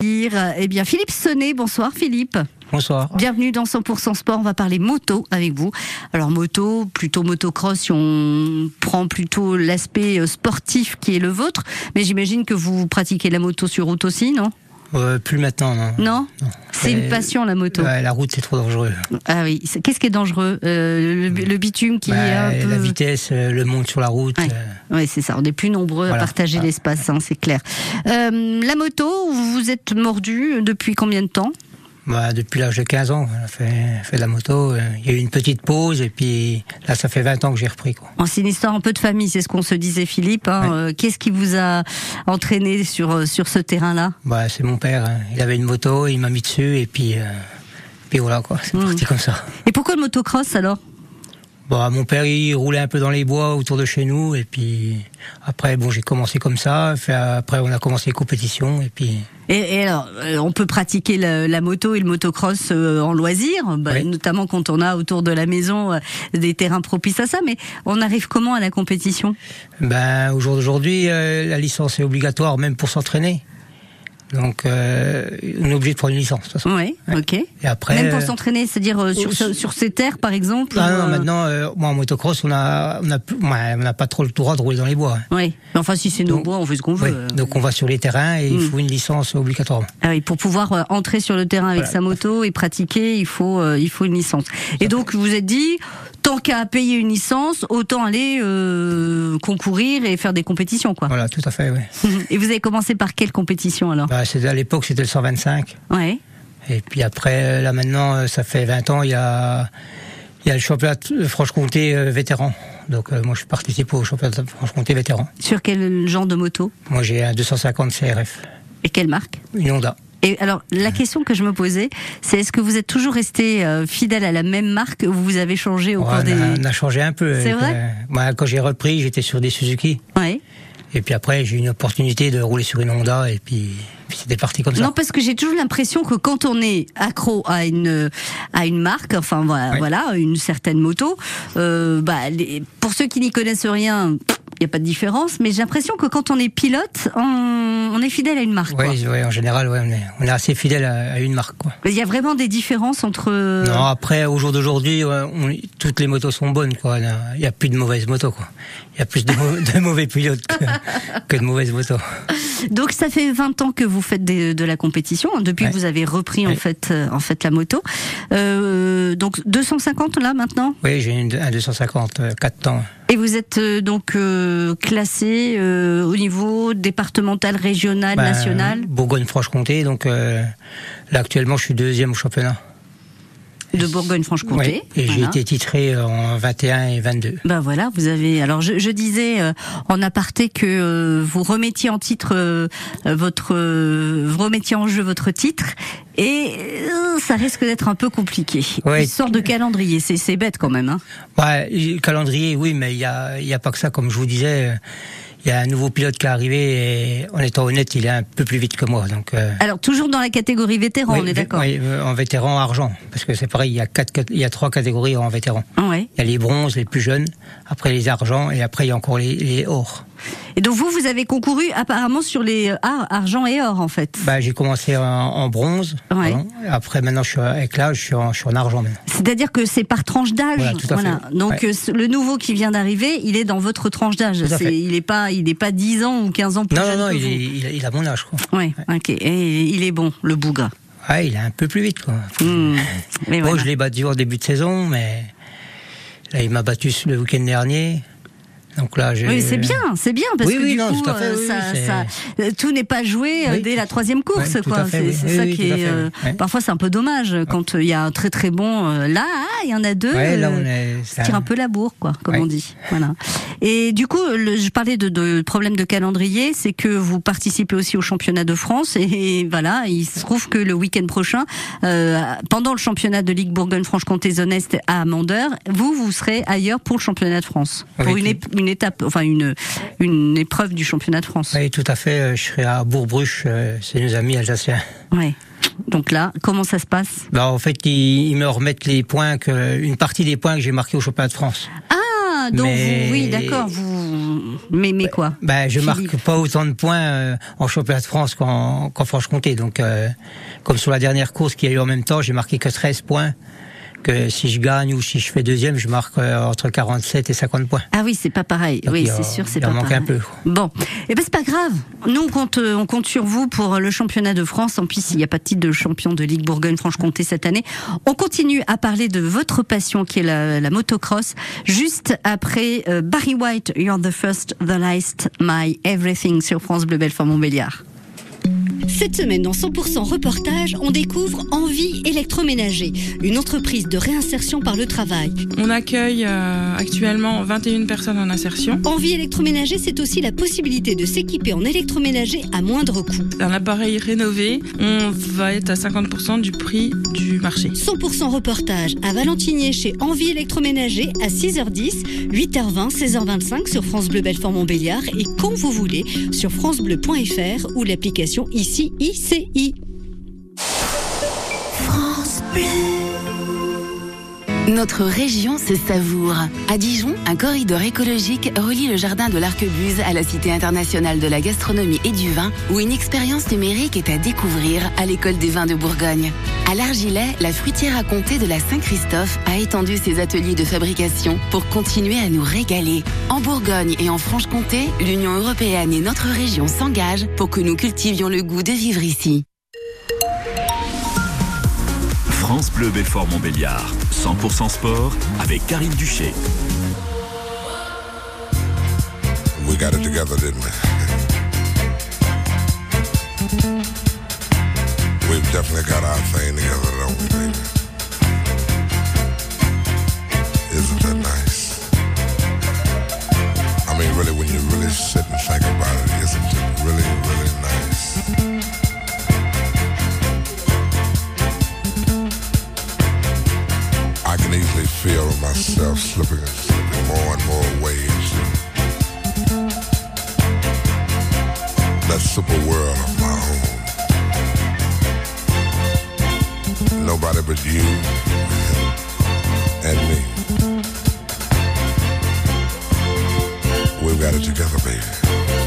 Eh bien, Philippe Sonnet, bonsoir Philippe. Bonsoir. Bienvenue dans 100% Sport. On va parler moto avec vous. Alors moto, plutôt motocross, si on prend plutôt l'aspect euh, sportif qui est le vôtre. Mais j'imagine que vous pratiquez la moto sur route aussi, non? Euh, plus maintenant, non. Non, C'est une passion la moto. Ouais, la route, c'est trop dangereux. Ah oui. Qu'est-ce qui est dangereux Euh, le, le bitume qui Bah, est un peu. La vitesse, euh, le monde sur la route. Euh, Oui, c'est ça. On est plus nombreux à partager Ah. l'espace, hein, c'est clair. La moto, vous vous êtes mordu depuis combien de temps? Bah, depuis l'âge de 15 ans, on a fait, fait de la moto. euh, Il y a eu une petite pause et puis là, ça fait 20 ans que j'ai repris. Quoi. Oh, C'est une histoire un peu de famille, c'est ce qu'on se disait, Philippe. hein. Ouais. Euh, Qu'est-ce qui vous a entraîné sur euh, sur ce terrain-là? Bah, c'est mon père, hein. il avait une moto, il m'a mis dessus et puis, euh, puis voilà, quoi. c'est Mm. parti comme ça. Et pourquoi le motocross alors? Bah, mon père, il roulait un peu dans les bois autour de chez nous et puis après, bon, j'ai commencé comme ça. Après, on a commencé les compétitions et puis. et, et alors, euh, on peut pratiquer la, la moto et le motocross euh, en loisir, bah, Oui. notamment quand on a autour de la maison euh, des terrains propices à ça. Mais on arrive comment à la compétition? Ben, au jour d'aujourd'hui, euh, la licence est obligatoire même pour s'entraîner. Donc, euh, on est obligé de prendre une licence. de toute façon. Oui, ok. Et après, Même pour euh, s'entraîner, c'est-à-dire euh, sur, sur ces terres, par exemple. ah ou, non, euh, maintenant, euh, moi en motocross, on a, on a, ouais, on n'a pas trop le droit de rouler dans les bois. hein. Oui, mais enfin si c'est nos bois, on fait ce qu'on veut. Ouais. euh. Donc, on va sur les terrains et il Mm. faut une licence obligatoirement. Ah oui, pour pouvoir euh, entrer sur le terrain avec Voilà. sa moto et pratiquer, il faut il faut une licence. Et donc vous vous êtes dit tant qu'à payer une licence, autant aller euh, concourir et faire des compétitions quoi. Voilà, tout à fait. Ouais. et vous avez commencé par quelle compétition alors? Bah, c'était à l'époque, c'était le 125. Ouais. Et puis après, euh, là maintenant, euh, ça fait 20 ans, il y a, il y a le championnat de Franche-Comté euh, vétéran. Donc euh, moi, je participe au championnat de Franche-Comté vétéran. Sur quel genre de moto? Moi, j'ai un 250 CRF, et quelle marque? Une Honda. Et alors la question que je me posais, c'est est-ce que vous êtes toujours resté euh, fidèle à la même marque ou vous avez changé au Ouais, cours on, des a, on a changé un peu. C'est vrai? euh, moi, quand j'ai repris, j'étais sur des Suzuki. Ouais. Et puis après, j'ai eu une opportunité de rouler sur une Honda. Et puis, puis c'était parti comme ça. Non, parce que j'ai toujours l'impression que quand on est accro à une à une marque, enfin voilà, Oui. voilà une certaine moto, euh, bah, les- pour ceux qui n'y connaissent rien, n'y a pas de différence. Mais j'ai l'impression que quand on est pilote, on, on est fidèle à une marque. Oui, ouais, en général, ouais, on, est, on est assez fidèle à, à une marque. Quoi. Il y a vraiment des différences entre. Non, après, au jour d'aujourd'hui, toutes les motos sont bonnes. quoi. Il n'y a plus de mauvaises motos. quoi. Il y a plus de, mau- de mauvais pilotes que, que de mauvaises motos. Donc ça fait 20 ans que vous faites de la compétition, hein, depuis Ouais. que vous avez repris en fait euh, en fait la moto. Euh, donc 250 là maintenant? Oui, j'ai une, un 250, euh, 4 temps. Et vous êtes euh, donc euh, classé euh, au niveau départemental, régional, Ben, national? Bourgogne-Franche-Comté. Donc euh, là, actuellement, je suis deuxième au championnat. De Bourgogne-Franche-Comté. Oui, et j'ai été titré en 21 et 22. Ben voilà, vous avez. Alors je, je disais euh, en aparté que euh, vous remettiez en titre euh, votre, euh, vous remettiez en jeu votre titre, et euh, ça risque d'être un peu compliqué. Ouais. Une sorte de calendrier, c'est c'est bête quand même. Hein. Ouais, le calendrier, oui, mais il y a, y a pas que ça. Comme je vous disais, euh, il y a un nouveau pilote qui est arrivé et en étant honnête, il est un peu plus vite que moi. Donc, euh, Alors toujours dans la catégorie vétéran, oui, on est d'accord. oui, euh, en vétéran argent, parce que c'est pareil, il y a quatre, il y a trois catégories en vétéran. Ouais. Il y a les bronzes, les plus jeunes, après les argents et après il y a encore les, les or. Et donc vous, vous avez concouru apparemment sur les euh, ar- argent et or en fait. Bah, j'ai commencé en, en bronze. Ouais. pardon. Après, maintenant, je suis avec l'âge, je suis en, je suis en argent. C'est-à-dire que c'est par tranche d'âge. Voilà, tout à fait. Donc Ouais. le nouveau qui vient d'arriver, il est dans votre tranche d'âge. Il n'est pas, il est pas 10 ans ou 15 ans plus Non, non, jeune non, que il, vous. est, il, a, il a mon âge, quoi. Ouais, ok. Et il est bon, le bougre. Ouais, il est un peu plus vite, quoi. Mais voilà. je l'ai battu en début de saison, mais là, il m'a battu le week-end dernier. Donc là, j'ai. Oui, c'est bien, c'est bien parce Oui, que oui, du non, coup, tout fait, euh, oui, ça, ça- tout n'est pas joué euh, dès la troisième course, C'est ça qui est. euh. Parfois, c'est un peu dommage quand euh, il y a un très très bon là, ah, il y en a deux. Ouais, là, on est. ça tire un peu la bourre, quoi, comme on dit. Voilà. Et du coup, le, je parlais de, de problème de calendrier, c'est que vous participez aussi au championnat de France et, voilà, il se trouve que le week-end prochain, euh, pendant le championnat de Ligue Bourgogne-Franche-Comté-Zone Est à Amandeur, vous vous serez ailleurs pour le championnat de France, Oui, pour une, ép- une étape, enfin une une épreuve du championnat de France. Oui, tout à fait. euh, Je serai à Bourg-Bruche, euh, c'est nos amis alsaciens. Ouais. Donc là, comment ça se passe? Bah, en fait, ils, ils me remettent les points que, une partie des points que j'ai marqués au championnat de France. Ah, donc Mais- vous, oui, d'accord, vous Mais, mais quoi bah, Je marque pas autant de points euh, en championnat de France qu'en Franche-Comté. Donc, euh, comme sur la dernière course qu'il y a eu en même temps, j'ai marqué que 13 points que si je gagne ou si je fais deuxième, je marque euh, entre 47 et 50 points. Ah oui, c'est pas pareil. oui, c'est sûr, c'est pas manque un peu. Bon, et eh ben c'est pas grave. Nous on compte, on compte sur vous pour le championnat de France. En plus, il n'y a pas de titre de champion de Ligue Bourgogne-Franche-Comté cette année. On continue à parler de votre passion qui est la, la motocross. Juste après Barry White, You're the first, the last, my everything sur France Bleu Belfort Montbéliard. Cette semaine, dans 100% reportage, on découvre Envie électroménager, une entreprise de réinsertion par le travail. On accueille euh, actuellement 21 personnes en insertion. Envie électroménager, c'est aussi la possibilité de s'équiper en électroménager à moindre coût. Un appareil rénové, on va être à 50% du prix du marché. 100% reportage à Valentinier chez Envie électroménager à 6h10, 8h20, 16h25 sur France Bleu Belfort Montbéliard et quand vous voulez sur francebleu.fr ou l'application ici ICI. France Bleu. Notre région se savoure. À Dijon, un corridor écologique relie le jardin de l'Arquebuse à la Cité internationale de la gastronomie et du vin, où une expérience numérique est à découvrir à l'école des vins de Bourgogne. À l'Argilet, la fruitière à comté de la Saint-Christophe a étendu ses ateliers de fabrication pour continuer à nous régaler. En Bourgogne et en Franche-Comté, l'Union européenne et notre région s'engagent pour que nous cultivions le goût de vivre ici. France Bleu Belfort Montbéliard, 100% sport avec Karine Duché. We got it together, didn't we? We've definitely got our thing together, don't we, baby? Isn't that nice? I mean, really, when you really sit and think about it, isn't it really, really nice? Can easily feel myself slipping and slipping more and more ways. That super world of my own. nobody but you and me. We've got it together, baby.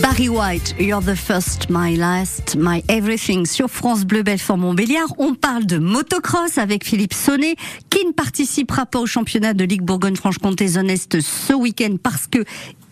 Barry White, You're the first, my last, my everything sur France Bleu Belfort Montbéliard. On parle de motocross avec Philippe Sonnet qui ne participera pas au championnat de Ligue Bourgogne-Franche-Comté Zone Est ce week-end parce que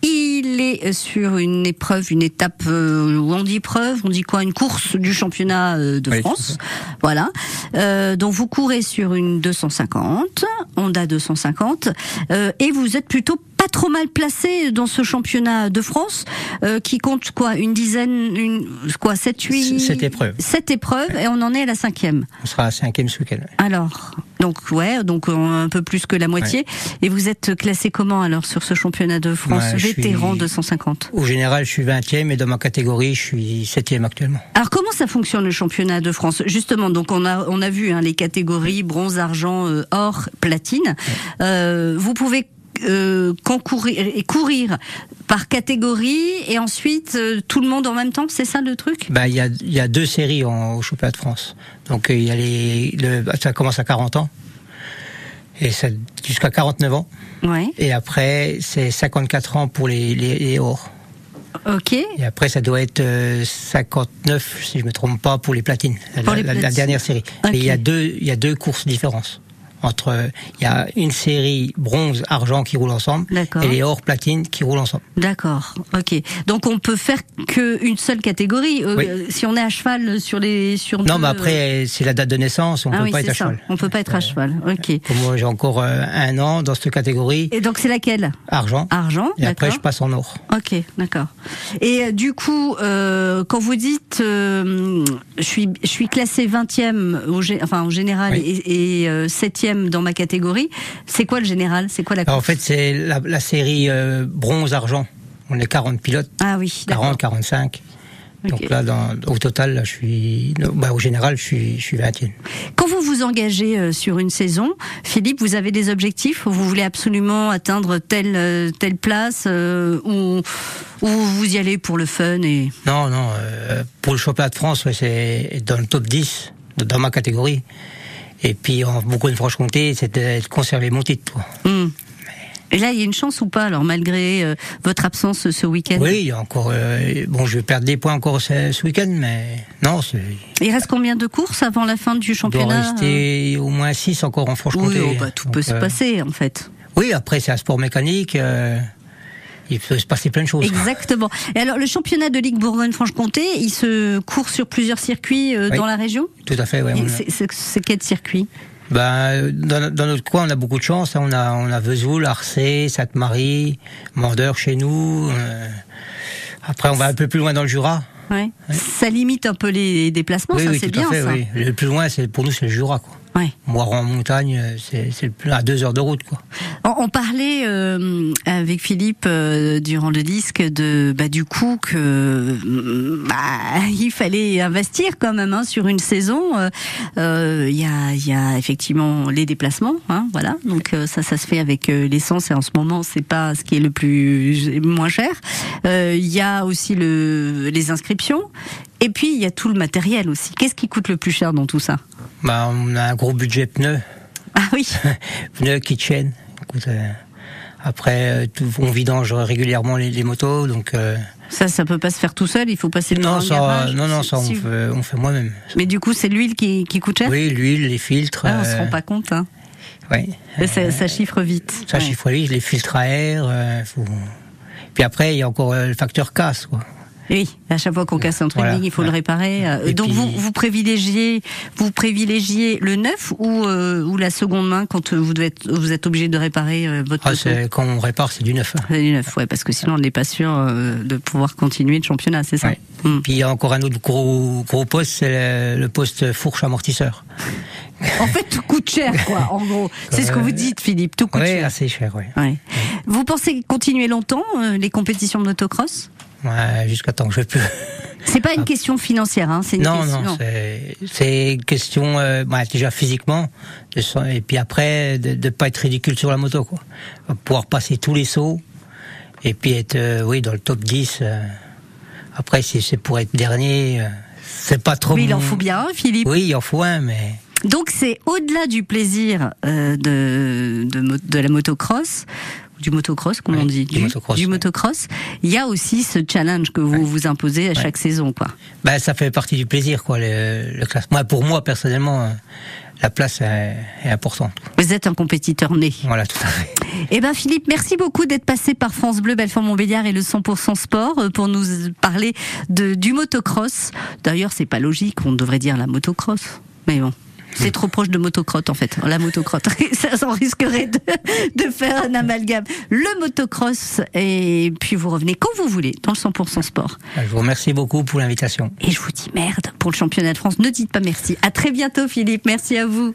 il est sur une épreuve, une étape euh, où on dit épreuve, on dit quoi, une course du championnat euh, de Oui, France. Voilà. Euh, donc vous courez sur une 250, Honda 250, euh, et vous êtes plutôt pas trop mal placé dans ce championnat de France euh, qui compte quoi, une dizaine, une quoi, 7, 8 Sept épreuves. Sept épreuves et on en est à la cinquième. On sera à cinquième ce week-end. Alors, donc ouais, donc un peu plus que la moitié. Et vous êtes classé comment alors sur ce championnat de France Ouais, suis- vétéran 250 Au général, je suis 20e et dans ma catégorie, je suis 7e actuellement. Alors comment ça fonctionne le championnat de France? Justement, donc on a on a vu hein, les catégories bronze, argent, euh, or, platine. Euh, vous pouvez euh, concourir et courir par catégorie et ensuite euh, tout le monde en même temps, c'est ça le truc? Bah, il y a, il y a deux séries en, au championnat de France. Donc, euh, il y a les, le, ça commence à 40 ans. Et ça, jusqu'à 49 ans. Ouais. Et après, c'est 54 ans pour les, les, les hors. Ok. Et après, ça doit être euh, 59, si je me trompe pas, pour les platines. La, Pour les la- dernière série. Ok. Mais il y a deux, il y a deux courses différentes entre il y a une série bronze argent qui roule ensemble et les or platine qui roulent ensemble. D'accord. OK. Donc on peut faire qu'une seule catégorie euh, euh, si on est à cheval sur les sur Non, mais après euh, c'est la date de naissance, on ne peut pas être à cheval. On peut pas être à cheval. OK. Moi, j'ai encore un an dans cette catégorie. Et donc c'est laquelle? Argent. Argent. Et après je passe en or. OK, d'accord. Et du coup quand vous dites je suis je suis classé 20e enfin en général et, et 7e dans ma catégorie. C'est quoi le général? C'est quoi la course En fait, c'est la, série euh, bronze-argent. On est 40 pilotes. Ah oui. 40, 45. Donc là, au total, là, je suis, bah, au général, je suis, je 20 Quand vous vous engagez euh, sur une saison, Philippe, vous avez des objectifs Vous voulez absolument atteindre telle, euh, telle place euh, ou, vous y allez pour le fun et... Non, non. pour le championnat de France, c'est dans le top 10, dans ma catégorie. Et puis, en Bourgogne-Franche-Comté, c'est de de conserver mon titre. Hmm. Et là, il y a une chance ou pas alors malgré euh, votre absence ce week-end? Oui, il y a encore. euh, bon, je vais perdre des points encore ce, ce week-end, mais non, Il reste combien de courses avant la fin du il doit championnat? rester au moins 6 encore en Oui, Franche-Comté. oh, bah, tout peut se euh, passer en fait. Oui, après, c'est un sport mécanique. Il peut se passer plein de choses. Exactement. Et alors, le championnat de Ligue Bourgogne-Franche-Comté, il se court sur plusieurs circuits euh, Oui. dans la région? Tout à fait, a- c'est- quel circuit? Ben, dans, dans notre coin, on a beaucoup de chance. hein. On a, on a Vesoul, Arcé, Sainte-Marie, Mandeur chez nous. euh, Après, on va un peu plus loin dans le Jura. ouais. Ça limite un peu les déplacements, oui, ça oui, c'est bien fait. ça. Oui. Le plus loin, c'est pour nous, c'est le Jura. Quoi. Ouais. En montagne, c'est plus- à deux heures de route. Quoi. On, on parlait euh, avec Philippe euh, durant le disque de bah, du coup que mm, bah, il fallait investir quand même hein, sur une saison. Euh, euh, Il y, a, y a effectivement les déplacements, hein, voilà. Donc euh, ça, ça se fait avec l'essence et en ce moment c'est pas ce qui est le plus moins cher. Euh, Il y a aussi le, les inscriptions. Et puis il y a tout le matériel aussi. Qu'est-ce qui coûte le plus cher dans tout ça? Ben, on a un gros budget pneus, Ah oui. pneus qui tiennent. Écoute, euh, après, euh, tout- on vidange régulièrement les, les motos, donc euh, Ça, ça peut pas se faire tout seul. Il faut passer par non, un ça, garage. non, non, ça, on fait, on fait moi-même. Mais du coup, c'est l'huile qui, qui coûte cher? Oui, l'huile, les filtres. Ah, On se euh, rend pas compte. Hein. ouais. ça, ça chiffre vite. Ça Ouais. chiffre les filtres à air. euh, faut- Puis après, il y a encore euh, le facteur casse. Quoi. Oui, à chaque fois qu'on casse un truc, Voilà. il faut le réparer. Euh, Et Donc puis- vous, vous privilégiez, vous privilégiez le neuf ou, euh, ou la seconde main quand euh, vous devez être, vous êtes obligé de réparer euh, votre Ah, quand on répare, c'est du neuf. C'est du neuf, ouais, parce que sinon on n'est pas sûr euh, de pouvoir continuer le championnat, c'est ça Ouais. Hmm. Puis il y a encore un autre gros, gros poste, c'est le, le poste fourche amortisseur. En fait, tout coûte cher, quoi. En gros, c'est ce que vous dites, Philippe. Tout coûte Oui, cher. assez cher, oui. Ouais. Vous pensez continuer longtemps euh, les compétitions de motocross? Jusqu'à temps que je peux. C'est pas une question financière, hein, c'est une Non, question. non, c'est- une question euh, bah, déjà physiquement, de et puis après de ne pas être ridicule sur la moto, quoi. Pouvoir passer tous les sauts, et puis être, euh, oui, dans le top 10. euh. Après, si c'est pour être dernier, c'est pas trop. Mais il en faut bien Philippe. Oui, il en faut un, mais Donc c'est au-delà du plaisir euh, de, de, de la motocross, du motocross, comme on dit, du motocross, du ouais. motocross. Il y a aussi ce challenge que vous vous imposez à chaque saison, quoi. Ben, ça fait partie du plaisir, quoi, le, le classement. Pour moi, personnellement, euh, la place est, est importante. Vous êtes un compétiteur né. Voilà, tout à fait. Eh ben Philippe, merci beaucoup d'être passé par France Bleu, Belfort Montbéliard et le 100% sport euh, pour nous parler de du motocross. D'ailleurs, c'est pas logique, on devrait dire la motocross. Mais bon. C'est trop proche de motocrotte en fait, la motocrotte. Ça s'en risquerait de, de faire un amalgame. Le motocross et puis vous revenez quand vous voulez dans le 100% sport. Je vous remercie beaucoup pour l'invitation. Et je vous dis merde pour le championnat de France. Ne dites pas merci. À très bientôt Philippe. Merci à vous.